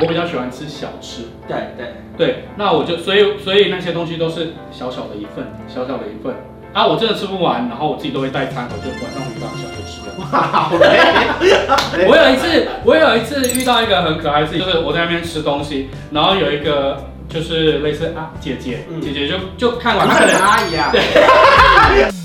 我比较喜欢吃小吃。对对对，那我就所以所以那些东西都是小小的一份，小小的一份。啊，我真的吃不完，然后我自己都会带餐盒，就晚上回到小就吃了。好累！我有一次，我有一次遇到一个很可爱的事情，就是我在那边吃东西，然后有一个就是类似啊姐姐，嗯、姐姐就就看完，她可能阿姨啊。对。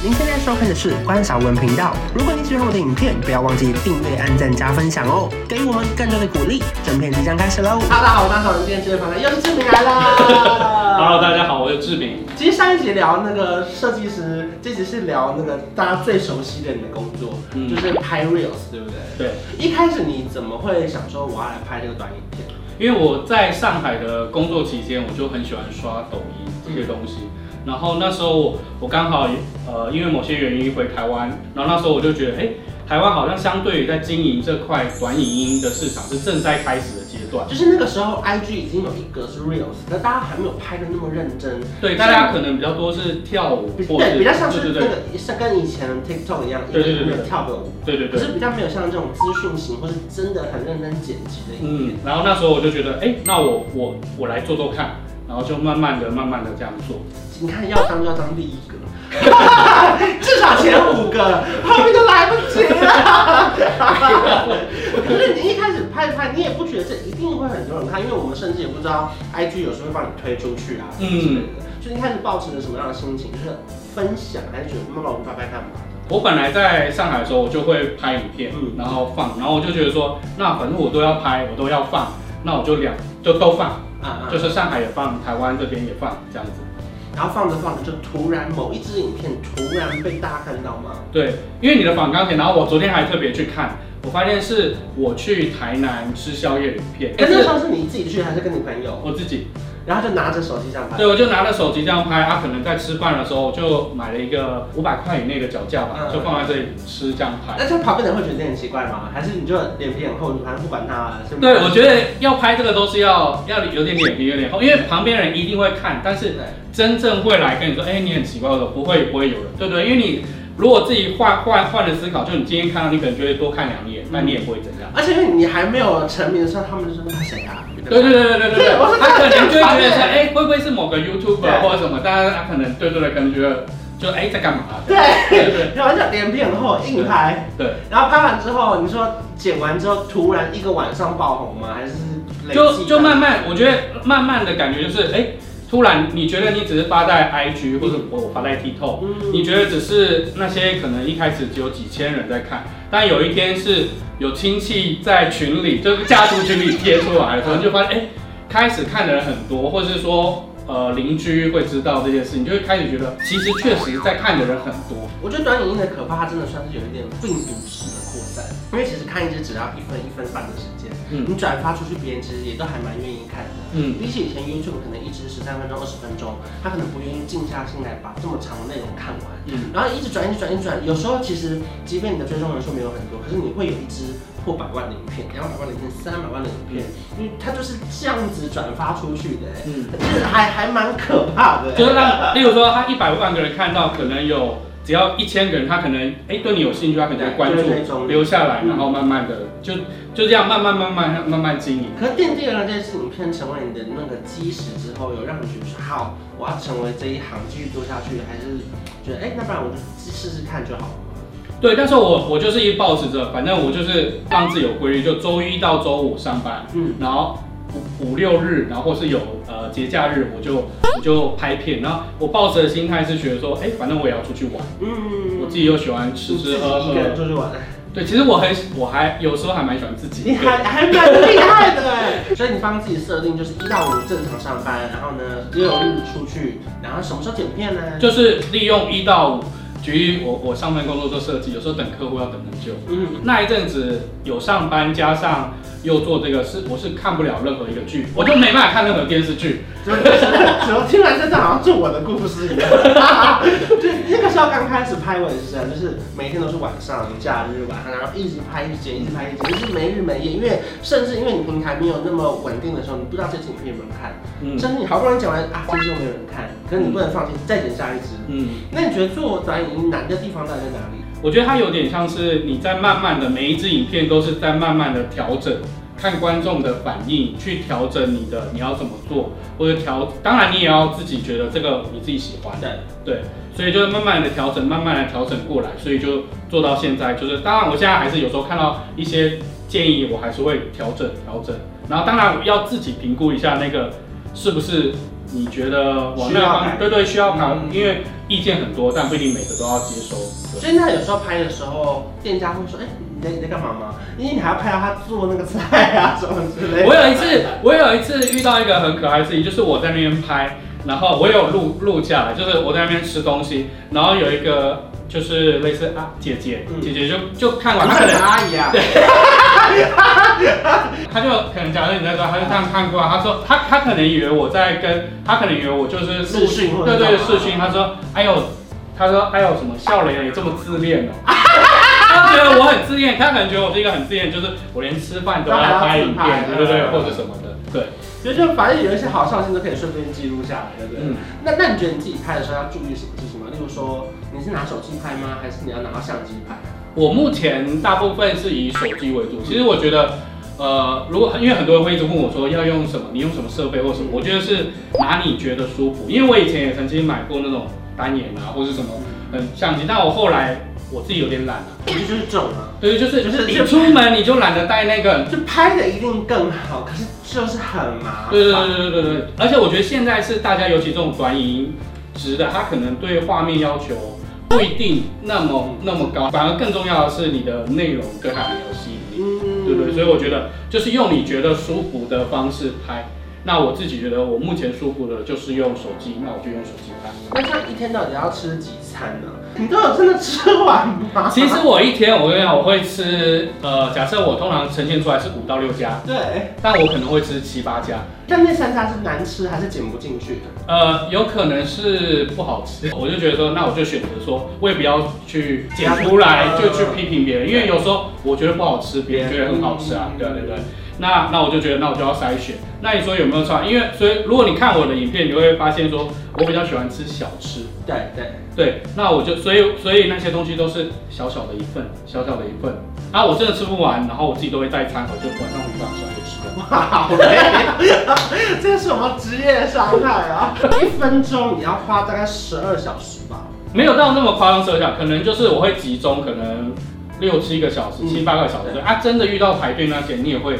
您现在收看的是关韶文频道。如果你喜欢我的影片，不要忘记订阅、按赞、加分享哦，给予我们更多的鼓励。整片即将开始喽！大家好，我是关韶文，今天接访的又是志明来了。Hello，大家好，我是志明。其实上一集聊那个设计师，这集是聊那个大家最熟悉的你的工作，嗯、就是拍 Reels，对不对？对。一开始你怎么会想说我要来拍这个短影片？因为我在上海的工作期间，我就很喜欢刷抖音这些东西。嗯然后那时候我我刚好呃因为某些原因回台湾，然后那时候我就觉得，哎，台湾好像相对于在经营这块短影音的市场是正在开始的阶段。就是那个时候，IG 已经有一格是 Reels，可大家还没有拍的那么认真。对，大家可能比较多是跳舞，对，比较像是那个像跟以前 TikTok 一样，对对对，跳个舞，对对对。可是比较没有像这种资讯型或是真的很认真剪辑的影片。嗯，然后那时候我就觉得，哎，那我我我来做做看，然后就慢慢的、慢慢的这样做。你看，要当就要当第一个，至少前五个，后面都来不及了。可是你一开始拍拍，你也不觉得这一定会很多人看，因为我们甚至也不知道 IG 有时候会帮你推出去啊，嗯，所以一开始抱持着什么样的心情？就是分享，还是觉得慢慢我们拍拍看吧？我本来在上海的时候，我就会拍影片，嗯，然后放，然后我就觉得说，那反正我都要拍，我都要放，那我就两就都放，啊，就是上海也放，台湾这边也放，这样子。然后放着放着，就突然某一支影片突然被大家看到吗？对，因为你的仿钢铁，然后我昨天还特别去看，我发现是我去台南吃宵夜的影片。那时候是你自己去还是跟你朋友？我自己。然后就拿着手机这样拍。对，我就拿着手机这样拍。他、啊、可能在吃饭的时候就买了一个五百块以内的脚架吧，嗯、就放在这里吃这样拍。那这旁边人会觉得很奇怪吗？还是你就脸皮很厚，你反正不管他？对，我觉得要拍这个都是要要有点脸皮有点厚，因为旁边人一定会看，但是真正会来跟你说，哎，你很奇怪的，不会不会有人，对不对？因为你如果自己换换换了思考，就你今天看到，你可能就会多看两眼，但你也不会怎样。而且因为你还没有成名的时候，他们就说他谁啊？对对对对对对对，他可能就会觉得说，哎，会不会是某个 YouTuber 或者什么？大家可能对对对，可能觉得就哎在干嘛？对对对，然后就脸皮很厚，硬拍。对，然后拍完之后，你说剪完之后突然一个晚上爆红吗？还是就就慢慢，我觉得慢慢的感觉就是，哎，突然你觉得你只是发在 IG 或者我发在 TikTok，你觉得只是那些可能一开始只有几千人在看，但有一天是。有亲戚在群里，就是家族群里贴出来的时候，就发现哎、欸，开始看的人很多，或者是说呃邻居会知道这件事情，就会开始觉得其实确实在看的人很多。我觉得短影音的可怕，它真的算是有一点病毒式的因为其实看一支只要一分一分半的时间，嗯，你转发出去，别人其实也都还蛮愿意看的，嗯，比起以前 YouTube 可能一支十三分钟、二十分钟，他可能不愿意静下心来把这么长的内容看完，嗯，然后一直转、一直转、一直转，有时候其实即便你的追踪人数没有很多，可是你会有一支。破百万的影片，两百万的影片，三百万的影片，因为它就是这样子转发出去的，嗯，就是还还蛮可怕的。就是让，例如说，他一百万个人看到，可能有只要一千个人，他可能哎、欸、对你有兴趣，他可能会关注，留下来，然后慢慢的就就这样慢慢慢慢慢慢经营。可是奠定了这些影片成为你的那个基石之后，有让你觉得说好，我要成为这一行继续做下去，还是觉得哎、欸，那不然我就试试看就好了。对，但是我我就是一抱持着，反正我就是让自己有规律，就周一到周五上班，嗯，然后五五六日，然后或是有呃节假日，我就我就拍片。然后我抱着的心态是觉得说，哎，反正我也要出去玩，嗯，我自己又喜欢吃吃喝喝，出去玩。对，其实我很我还有时候还蛮喜欢自己，你还还蛮厉害的哎。所以你帮自己设定就是一到五正常上班，然后呢六日出去，然后什么时候剪片呢？就是利用一到五。举例，我我上班工作做设计，有时候等客户要等很久。嗯，那一阵子有上班加上又做这个，是我是看不了任何一个剧，我就没办法看任何电视剧。怎么怎么听完这好像做我的故事一样？就那个时候刚开始拍，我也是这样，就是每天都是晚上假日晚上，然后一直拍一直剪，一直拍一直剪，就是没日没夜。因为甚至因为你平台没有那么稳定的时候，你不知道这支影片有没有人看。嗯，甚至你好不容易剪完啊，这支又没有人看，可是你不能放弃，再剪下一支。嗯，那你觉得做短影音难的地方到底在哪里？我觉得它有点像是你在慢慢的每一支影片都是在慢慢的调整，看观众的反应去调整你的你要怎么做，或者调，当然你也要自己觉得这个你自己喜欢的，对，所以就是慢慢的调整，慢慢的调整过来，所以就做到现在，就是当然我现在还是有时候看到一些建议，我还是会调整调整，然后当然要自己评估一下那个是不是。你觉得往那个方向，对对，需要改，嗯、因为意见很多，但不一定每个都要接收。所以那有时候拍的时候，店家会说：“哎、欸，你在你在干嘛吗？”因为你还要拍到他做那个菜啊什么之类的。我有一次，我有一次遇到一个很可爱的事情，就是我在那边拍，然后我有录录下来，就是我在那边吃东西，然后有一个就是类似啊姐姐，嗯、姐姐就就看完，她可能阿姨啊，对。他就可能假设你在说，他就这样看过来，他说他他可能以为我在跟，他可能以为我就是视讯，对对视讯。他说哎呦，他说哎呦什么笑脸也这么自恋哦，他觉得我很自恋，他可能觉得我是一个很自恋，就是我连吃饭都要拍影片，对对对？或者什么的，对。其实就反正有一些好笑性都可以顺便记录下来，对不对？嗯。那那你觉得你自己拍的时候要注意什么事情吗？例如说你是拿手机拍吗？还是你要拿到相机拍？我目前大部分是以手机为主。其实我觉得，呃，如果因为很多人会一直问我说要用什么，你用什么设备或什么，我觉得是拿你觉得舒服。因为我以前也曾经买过那种单眼啊，或是什么嗯相机，但我后来我自己有点懒了，我觉得就是这种啊，对，就是就是你出门你就懒得带那个，就拍的一定更好，可是就是很麻烦。对对对对对对，而且我觉得现在是大家尤其这种短影质的，它可能对画面要求。不一定那么那么高，反而更重要的是你的内容对它很有吸引力，对不对？所以我觉得就是用你觉得舒服的方式拍。那我自己觉得我目前舒服的就是用手机，那我就用手机拍。那他一天到底要吃几餐呢？你都有真的吃完吗？其实我一天，我跟你讲，我会吃，呃，假设我通常呈现出来是五到六家，对，但我可能会吃七八家。但那三家是难吃还是剪不进去的？呃，有可能是不好吃，我就觉得说，那我就选择说，我也不要去剪出来就去批评别人，因为有时候我觉得不好吃，别人觉得很好吃啊，对对对。那那我就觉得，那我就要筛选。那你说有没有差？因为所以如果你看我的影片，你会发现说，我比较喜欢吃小吃。对对对。那我就所以所以那些东西都是小小的一份，小小的一份。啊，我真的吃不完，然后我自己都会带餐盒，就晚上回饭就吃掉。哇，好累！这是什么职业伤害啊？一分钟你要花大概十二小时吧？没有到那么夸张设想，可能就是我会集中，可能六七个小时，七八个小时。啊，真的遇到排队那些，你也会。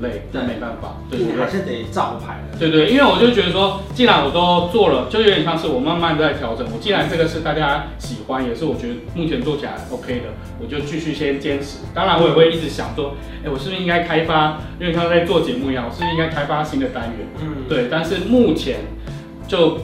累，但没办法，对，你还是得照拍的。对对，因为我就觉得说，既然我都做了，就有点像是我慢慢在调整。我既然这个是大家喜欢，也是我觉得目前做起来 OK 的，我就继续先坚持。当然，我也会一直想说，哎，我是不是应该开发，因为像在做节目一样，我是不是应该开发新的单元？嗯，对。但是目前就。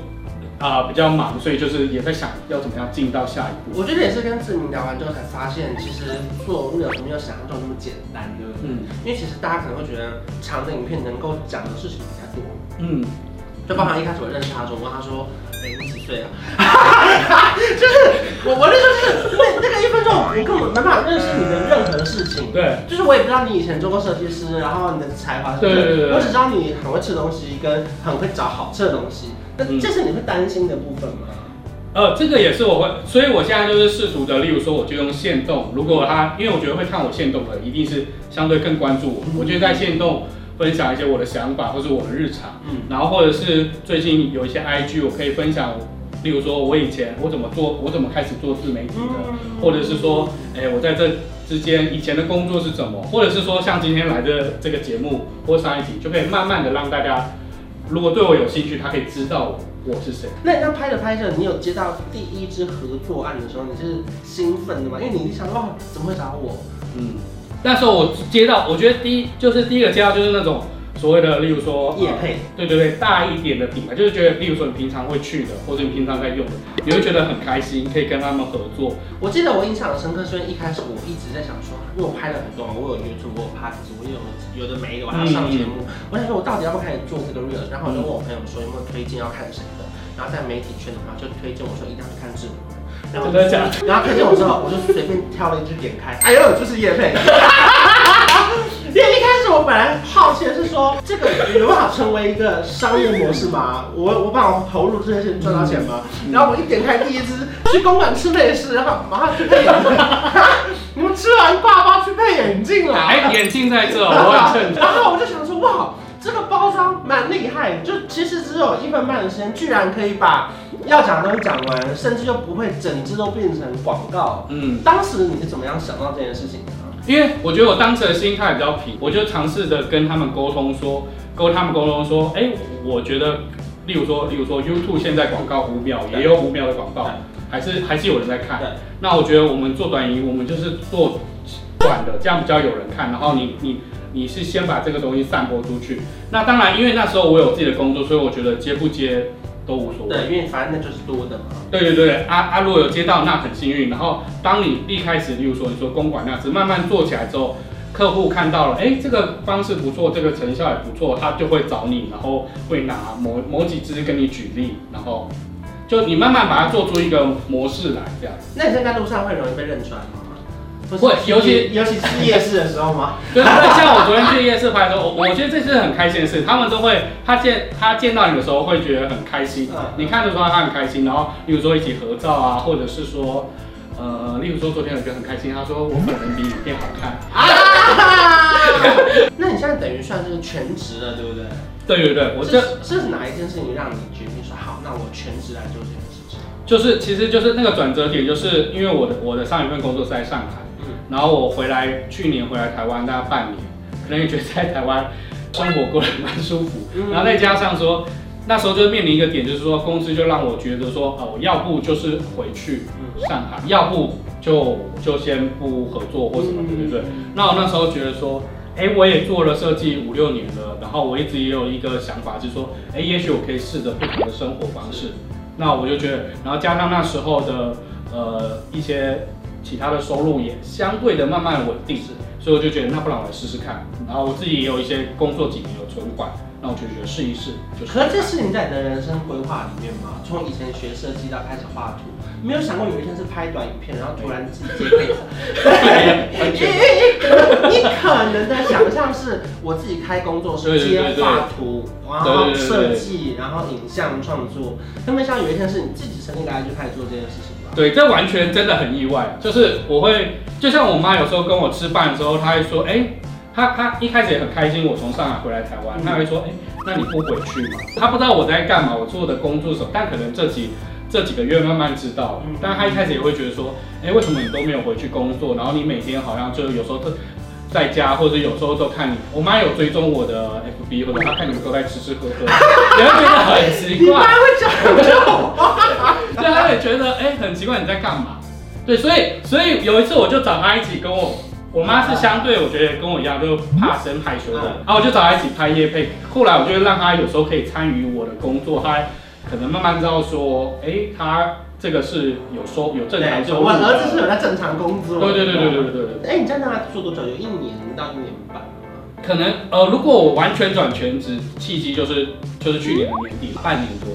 啊、呃，比较忙，所以就是也在想要怎么样进到下一步。我觉得也是跟志明聊完之后才发现，其实做没有没有想象中那么简单，对不对？嗯。因为其实大家可能会觉得长的影片能够讲的事情比较多。嗯。就包含一开始我认识他的时候，我问他说：“哎、欸，你几岁啊？” 就是我我那时候就是那那个一分钟，我根本没办法认识你的任何事情。对。就是我也不知道你以前做过设计师，然后你的才华是什么。对对对。我只知道你很会吃东西，跟很会找好吃的东西。那这是你会担心的部分吗？呃，这个也是我会，所以我现在就是试图的，例如说，我就用限动。如果他，因为我觉得会看我限动的，一定是相对更关注我。我就在限动分享一些我的想法，或是我的日常。嗯，然后或者是最近有一些 IG，我可以分享，例如说我以前我怎么做，我怎么开始做自媒体的，或者是说，哎，我在这之间以前的工作是怎么，或者是说像今天来的这个节目或上一集，就可以慢慢的让大家。如果对我有兴趣，他可以知道我是谁。那那拍着拍着，你有接到第一支合作案的时候，你是兴奋的吗？因为你想哇，怎么会找我？嗯，那时候我接到，我觉得第一就是第一个接到就是那种。所谓的，例如说夜配，对对对，大一点的品牌，就是觉得，例如说你平常会去的，或者你平常在用的，你会觉得很开心，可以跟他们合作。我记得我印象很深刻，是因为一开始我一直在想说，因为我拍了很多，我有 YouTube，我有 Podcast，我有有的没的，我还要上节目，嗯、我想说我到底要不要开始做这个 Reels？然后我就问我朋友说有没有推荐要看谁的，然后在媒体圈的话就推荐我说一定要去看志明，然后我就讲，然后推荐我之后，我就随便挑了一支点开，哎呦，就是业配。因为一开始我本来好奇的是说，这个有办法成为一个商业模式吗？我我把我投入这些钱赚到钱吗？然后我一点开第一支去公馆吃美食，然后马上就可以，你们吃完挂包去配眼镜啦？哎，眼镜在这，我很称。然后我就想说，哇，这个包装蛮厉害，就其实只有一分半的时间，居然可以把要讲的东西讲完，甚至就不会整支都变成广告。嗯，当时你是怎么样想到这件事情的？因为我觉得我当时的心态比较平，我就尝试着跟他们沟通说，跟他们沟通说，哎，我觉得，例如说，例如说，YouTube 现在广告五秒也有五秒的广告，还是还是有人在看。那我觉得我们做短影，我们就是做短的，这样比较有人看。然后你你你是先把这个东西散播出去。那当然，因为那时候我有自己的工作，所以我觉得接不接。都无所谓，对，因为反正那就是多的嘛。对对对，啊啊，如果有接到，那很幸运。然后当你一开始，例如说你说公馆那样子，慢慢做起来之后，客户看到了，哎，这个方式不错，这个成效也不错，他就会找你，然后会拿某某几支跟你举例，然后就你慢慢把它做出一个模式来，这样子。那你在路上会容易被认出来吗？会，尤其尤其是夜市的时候吗？对对对，像我昨天去夜市拍的时候，我我觉得这是很开心的事。他们都会，他见他见到你的时候会觉得很开心。你看得出来他很开心，然后例如说一起合照啊，或者是说，呃，例如说昨天我觉得很开心，他说我本人比影片好看啊。那你现在等于算是全职了，对不对？对对对，我这这是哪一件事情让你决定说好，那我全职来做这件事情？就是其实就是那个转折点，就是因为我的我的上一份工作是在上海。然后我回来，去年回来台湾大概半年，可能也觉得在台湾生活过得蛮舒服。然后再加上说，那时候就面临一个点，就是说公司就让我觉得说，哦，要不就是回去上海，要不就就先不合作或什么的，对不对？那我那时候觉得说，哎，我也做了设计五六年了，然后我一直也有一个想法，就是说，哎，也许我可以试着不同的生活方式。那我就觉得，然后加上那时候的呃一些。其他的收入也相对的慢慢稳定，所以我就觉得那不然我来试试看。然后我自己也有一些工作几年有存款，那我就觉得试一试。就是，可是这是你在你的人生规划里面吗？从以前学设计到开始画图，没有想过有一天是拍短影片，然后突然自己接配 你可能的想象是我自己开工作室接画图，然后设计，然后影像创作。有没有想有一天是你自己成立大家就开始做这件事情？对，这完全真的很意外。就是我会，就像我妈有时候跟我吃饭的时候，她会说，哎，她她一开始也很开心，我从上海回来台湾，她会说，哎，那你不回去吗？她不知道我在干嘛，我做的工作什么，但可能这几这几个月慢慢知道了。但她一开始也会觉得说，哎，为什么你都没有回去工作？然后你每天好像就有时候特。在家或者有时候都看你，我妈有追踪我的 FB，或者她看你们都在吃吃喝喝，也会觉得很奇怪。你妈会？对，他也觉得哎、欸、很奇怪你在干嘛？对，所以所以有一次我就找他一起跟我，我妈是相对我觉得跟我一样就怕生害羞的，然后我就找他一起拍夜配。后来我就让他有时候可以参与我的工作，他可能慢慢知道说，哎、欸，她。这个是有收有正常收入，我儿子是有在正常工作。对对对对对对对。哎，你在那做多久？有一年到一年半吗？可能呃，如果我完全转全职，契机就是就是去年的年底，半年多？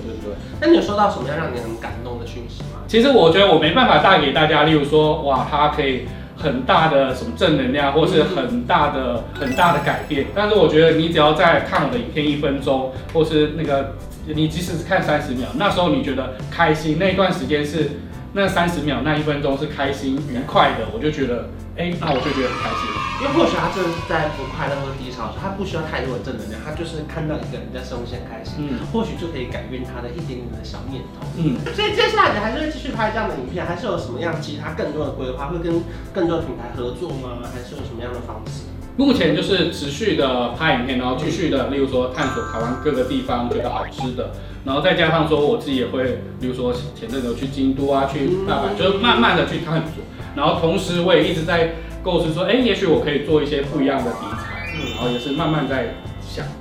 那你有收到什么样让你很感动的讯息吗？其实我觉得我没办法带给大家，例如说，哇，它可以很大的什么正能量，或是很大的很大的改变。但是我觉得你只要在看我的影片一分钟，或是那个。你即使是看三十秒，那时候你觉得开心，那一段时间是那三十秒那一分钟是开心愉快的，我就觉得，哎、欸，那我就觉得很开心。因为或许他正在不快乐或低潮的时候，他不需要太多的正能量，他就是看到一个人在生活很开心，嗯，或许就可以改变他的一点点的小念头，嗯。所以接下来你还是会继续拍这样的影片，还是有什么样其他更多的规划？会跟更多的品牌合作吗？还是有什么样的方式？目前就是持续的拍影片，然后继续的，例如说探索台湾各个地方觉得好吃的，然后再加上说我自己也会，比如说前阵子去京都啊，去大阪，就是慢慢的去探索，然后同时我也一直在构思说，哎，也许我可以做一些不一样的题材，然后也是慢慢在。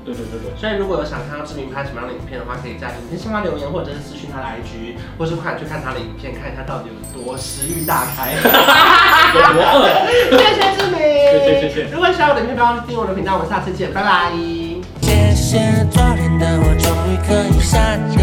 对对对对，所以如果有想看到志明拍什么样的影片的话，可以在影片下方留言，或者是私讯他的 IG，或是快去看他的影片，看一下到底有多食欲大开，有多饿。谢谢志明，谢谢谢谢。如果喜欢我的影片，不要忘记订阅我的频道，我们下次见，拜拜。谢谢昨天的我，终于可以下定